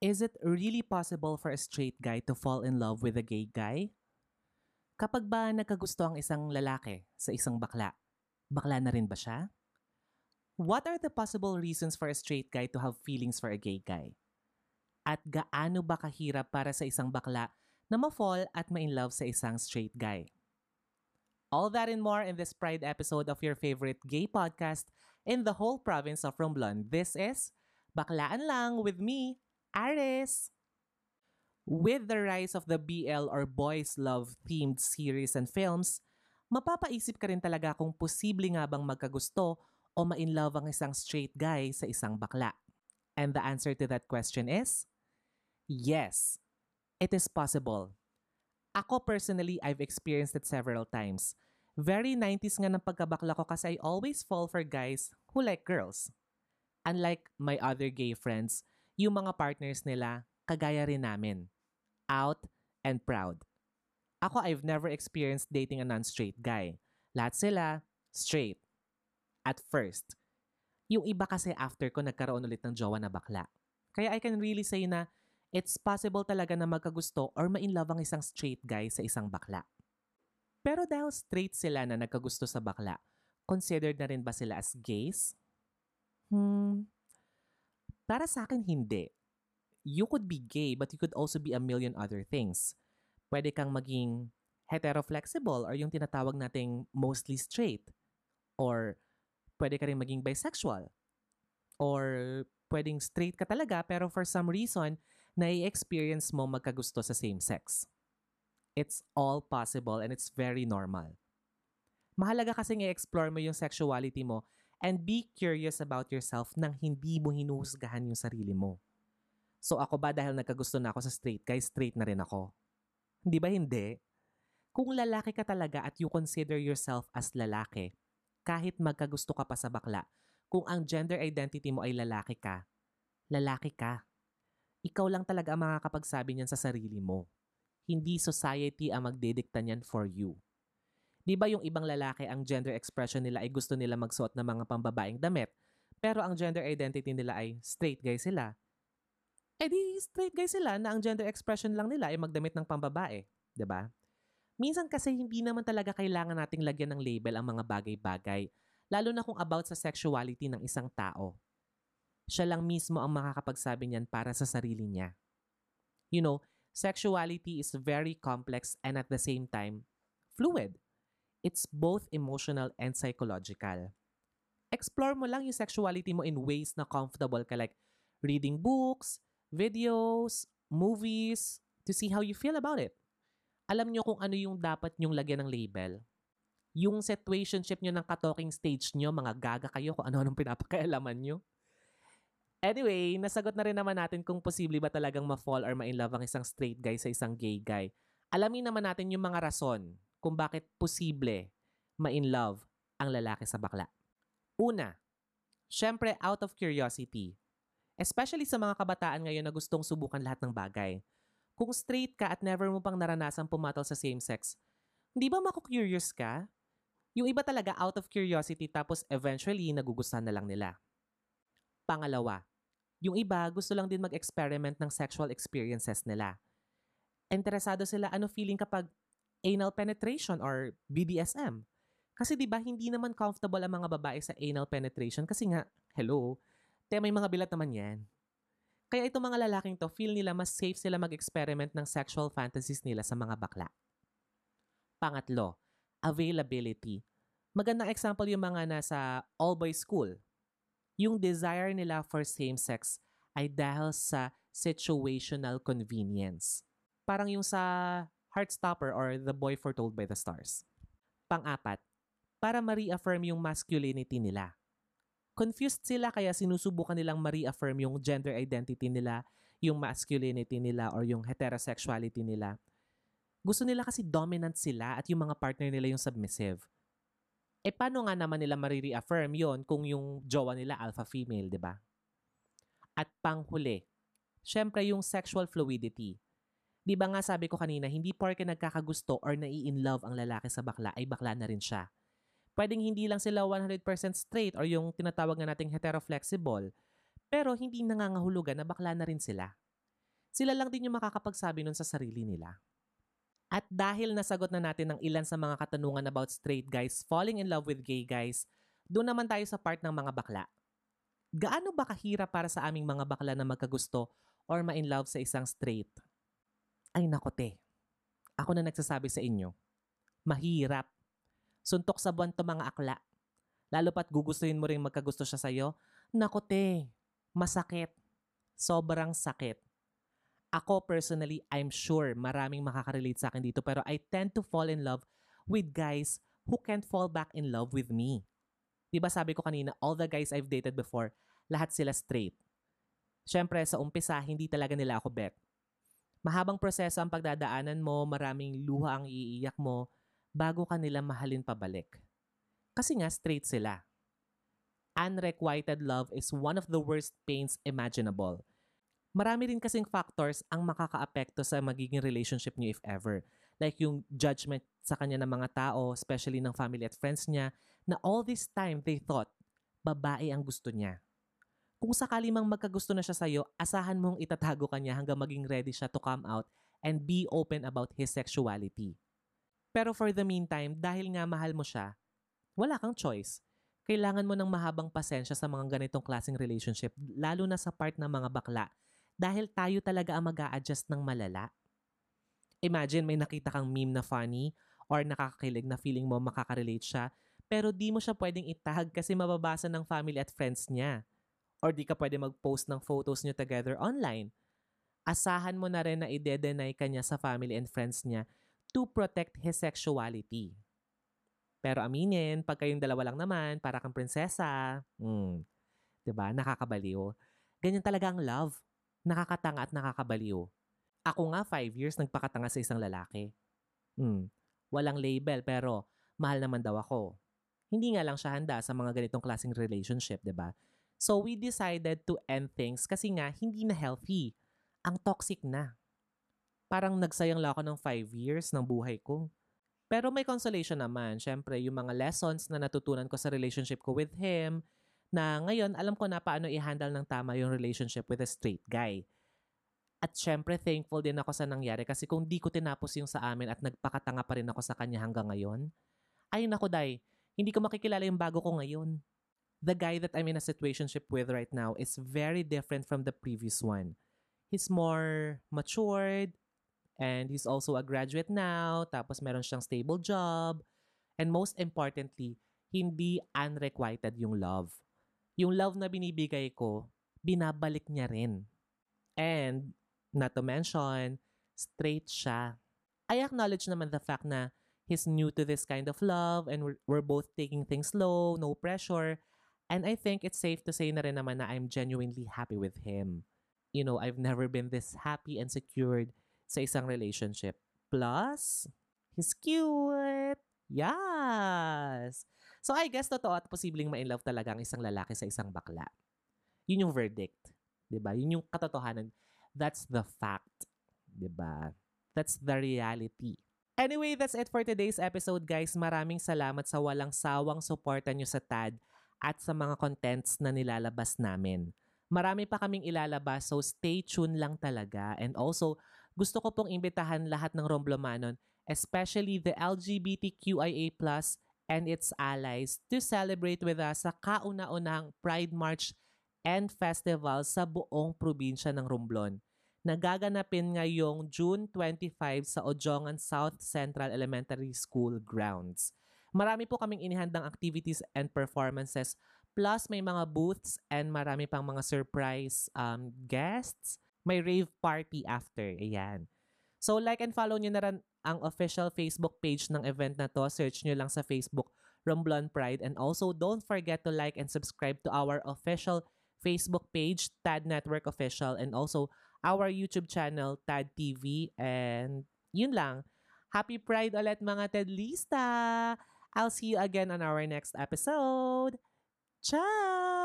Is it really possible for a straight guy to fall in love with a gay guy? Kapag ba nagkagusto ang isang lalaki sa isang bakla, bakla na rin ba siya? What are the possible reasons for a straight guy to have feelings for a gay guy? At gaano ba kahirap para sa isang bakla na ma-fall at ma-in love sa isang straight guy? All that and more in this Pride episode of your favorite gay podcast in the whole province of Romblon. This is Baklaan Lang with me, Aris! With the rise of the BL or boys love themed series and films, mapapaisip ka rin talaga kung posible nga bang magkagusto o ma-inlove ang isang straight guy sa isang bakla. And the answer to that question is, yes, it is possible. Ako personally, I've experienced it several times. Very 90s nga ng pagkabakla ko kasi I always fall for guys who like girls. Unlike my other gay friends, yung mga partners nila, kagaya rin namin. Out and proud. Ako, I've never experienced dating a non-straight guy. Lahat sila, straight. At first. Yung iba kasi after ko nagkaroon ulit ng jowa na bakla. Kaya I can really say na it's possible talaga na magkagusto or ma-inlove ang isang straight guy sa isang bakla. Pero dahil straight sila na nagkagusto sa bakla, considered na rin ba sila as gays? Hmm, para sa akin, hindi. You could be gay, but you could also be a million other things. Pwede kang maging hetero-flexible or yung tinatawag nating mostly straight. Or pwede ka rin maging bisexual. Or pwedeng straight ka talaga pero for some reason, na-experience mo magkagusto sa same sex. It's all possible and it's very normal. Mahalaga kasi i-explore mo yung sexuality mo and be curious about yourself nang hindi mo hinuhusgahan yung sarili mo. So ako ba dahil nagkagusto na ako sa straight guy, straight na rin ako? Hindi ba hindi? Kung lalaki ka talaga at you consider yourself as lalaki, kahit magkagusto ka pa sa bakla, kung ang gender identity mo ay lalaki ka, lalaki ka. Ikaw lang talaga ang makakapagsabi niyan sa sarili mo. Hindi society ang magdedikta niyan for you. Di ba yung ibang lalaki ang gender expression nila ay gusto nila magsuot ng mga pambabaeng damit, pero ang gender identity nila ay straight guy sila? Eh di straight guy sila na ang gender expression lang nila ay magdamit ng pambabae, 'di ba? Minsan kasi hindi naman talaga kailangan nating lagyan ng label ang mga bagay-bagay, lalo na kung about sa sexuality ng isang tao. Siya lang mismo ang makakapagsabi niyan para sa sarili niya. You know, sexuality is very complex and at the same time, fluid it's both emotional and psychological. Explore mo lang yung sexuality mo in ways na comfortable ka like reading books, videos, movies, to see how you feel about it. Alam nyo kung ano yung dapat nyong lagyan ng label. Yung situationship nyo ng katalking stage nyo, mga gaga kayo kung ano-anong pinapakailaman nyo. Anyway, nasagot na rin naman natin kung posible ba talagang ma-fall or ma-inlove ang isang straight guy sa isang gay guy. Alamin naman natin yung mga rason kung bakit posible ma-in love ang lalaki sa bakla. Una, syempre out of curiosity. Especially sa mga kabataan ngayon na gustong subukan lahat ng bagay. Kung straight ka at never mo pang naranasan pumatol sa same sex, hindi ba mako-curious ka? Yung iba talaga out of curiosity tapos eventually nagugustuhan na lang nila. Pangalawa, yung iba gusto lang din mag-experiment ng sexual experiences nila. Interesado sila ano feeling kapag anal penetration or BDSM. Kasi 'di ba hindi naman comfortable ang mga babae sa anal penetration kasi nga, hello, te may mga bilat naman 'yan. Kaya itong mga lalaking to, feel nila mas safe sila mag-experiment ng sexual fantasies nila sa mga bakla. Pangatlo, availability. Magandang example yung mga nasa all-boys school. Yung desire nila for same-sex ay dahil sa situational convenience. Parang yung sa Heartstopper or The Boy Foretold by the Stars. Pang-apat, para ma-reaffirm yung masculinity nila. Confused sila kaya sinusubukan nilang ma-reaffirm yung gender identity nila, yung masculinity nila or yung heterosexuality nila. Gusto nila kasi dominant sila at yung mga partner nila yung submissive. E paano nga naman nila ma-reaffirm yon kung yung jowa nila alpha female, di ba? At panghuli, syempre yung sexual fluidity Di ba nga sabi ko kanina, hindi porke nagkakagusto or nai-in-love ang lalaki sa bakla ay bakla na rin siya. Pwedeng hindi lang sila 100% straight or yung tinatawag na nating hetero-flexible, pero hindi nangangahulugan na bakla na rin sila. Sila lang din yung makakapagsabi nun sa sarili nila. At dahil nasagot na natin ng ilan sa mga katanungan about straight guys falling in love with gay guys, doon naman tayo sa part ng mga bakla. Gaano ba kahirap para sa aming mga bakla na magkagusto or ma-in love sa isang straight? Ay nako te, ako na nagsasabi sa inyo, mahirap. Suntok sa buwan to mga akla. Lalo pat gugustuhin mo rin magkagusto siya sa'yo, nako te, masakit. Sobrang sakit. Ako personally, I'm sure maraming makaka-relate sa akin dito pero I tend to fall in love with guys who can't fall back in love with me. Diba sabi ko kanina, all the guys I've dated before, lahat sila straight. Siyempre, sa umpisa, hindi talaga nila ako bet. Mahabang proseso ang pagdadaanan mo, maraming luha ang iiyak mo, bago ka nila mahalin pabalik. Kasi nga, straight sila. Unrequited love is one of the worst pains imaginable marami rin kasing factors ang makakaapekto sa magiging relationship niyo if ever. Like yung judgment sa kanya ng mga tao, especially ng family at friends niya, na all this time they thought, babae ang gusto niya. Kung sakali mang magkagusto na siya sa'yo, asahan mong itatago ka niya hanggang maging ready siya to come out and be open about his sexuality. Pero for the meantime, dahil nga mahal mo siya, wala kang choice. Kailangan mo ng mahabang pasensya sa mga ganitong klaseng relationship, lalo na sa part ng mga bakla dahil tayo talaga ang mag adjust ng malala. Imagine may nakita kang meme na funny or nakakakilig na feeling mo makaka-relate siya, pero di mo siya pwedeng itag kasi mababasa ng family at friends niya. Or di ka pwede mag-post ng photos niyo together online. Asahan mo na rin na ide-deny ka niya sa family and friends niya to protect his sexuality. Pero aminin, pag kayong dalawa lang naman, para kang prinsesa, hmm, ba? Nakakabaliw. Ganyan talaga ang love nakakatanga at nakakabaliw. Ako nga, five years nagpakatanga sa isang lalaki. Hmm. Walang label pero mahal naman daw ako. Hindi nga lang siya handa sa mga ganitong klaseng relationship, ba? So we decided to end things kasi nga hindi na healthy. Ang toxic na. Parang nagsayang lang ako ng five years ng buhay ko. Pero may consolation naman. Siyempre, yung mga lessons na natutunan ko sa relationship ko with him, na ngayon alam ko na paano i-handle ng tama yung relationship with a straight guy. At syempre, thankful din ako sa nangyari kasi kung di ko tinapos yung sa amin at nagpakatanga pa rin ako sa kanya hanggang ngayon, ay nako day, hindi ko makikilala yung bago ko ngayon. The guy that I'm in a situationship with right now is very different from the previous one. He's more matured, and he's also a graduate now, tapos meron siyang stable job, and most importantly, hindi unrequited yung love yung love na binibigay ko, binabalik niya rin. And, not to mention, straight siya. I acknowledge naman the fact na he's new to this kind of love and we're, we're both taking things slow, no pressure. And I think it's safe to say na rin naman na I'm genuinely happy with him. You know, I've never been this happy and secured sa isang relationship. Plus, he's cute. Yes! So I guess totoo at posibleng ma-inlove talaga ang isang lalaki sa isang bakla. Yun yung verdict. 'di ba? Yun yung katotohanan. That's the fact. ba? That's the reality. Anyway, that's it for today's episode guys. Maraming salamat sa walang sawang suporta nyo sa TAD at sa mga contents na nilalabas namin. Marami pa kaming ilalabas so stay tuned lang talaga. And also, gusto ko pong imbitahan lahat ng Romblomanon, especially the LGBTQIA+, and its allies to celebrate with us sa kauna-unahang Pride March and Festival sa buong probinsya ng Romblon. Nagaganapin ngayong June 25 sa Ojongan South Central Elementary School grounds. Marami po kaming inihandang activities and performances plus may mga booths and marami pang mga surprise um, guests. May rave party after. Ayan. So like and follow nyo na rin ang official Facebook page ng event na to. Search nyo lang sa Facebook, Romblon Pride. And also, don't forget to like and subscribe to our official Facebook page, TAD Network Official, and also our YouTube channel, TAD TV. And yun lang. Happy Pride ulit mga Tedlista! I'll see you again on our next episode. Ciao!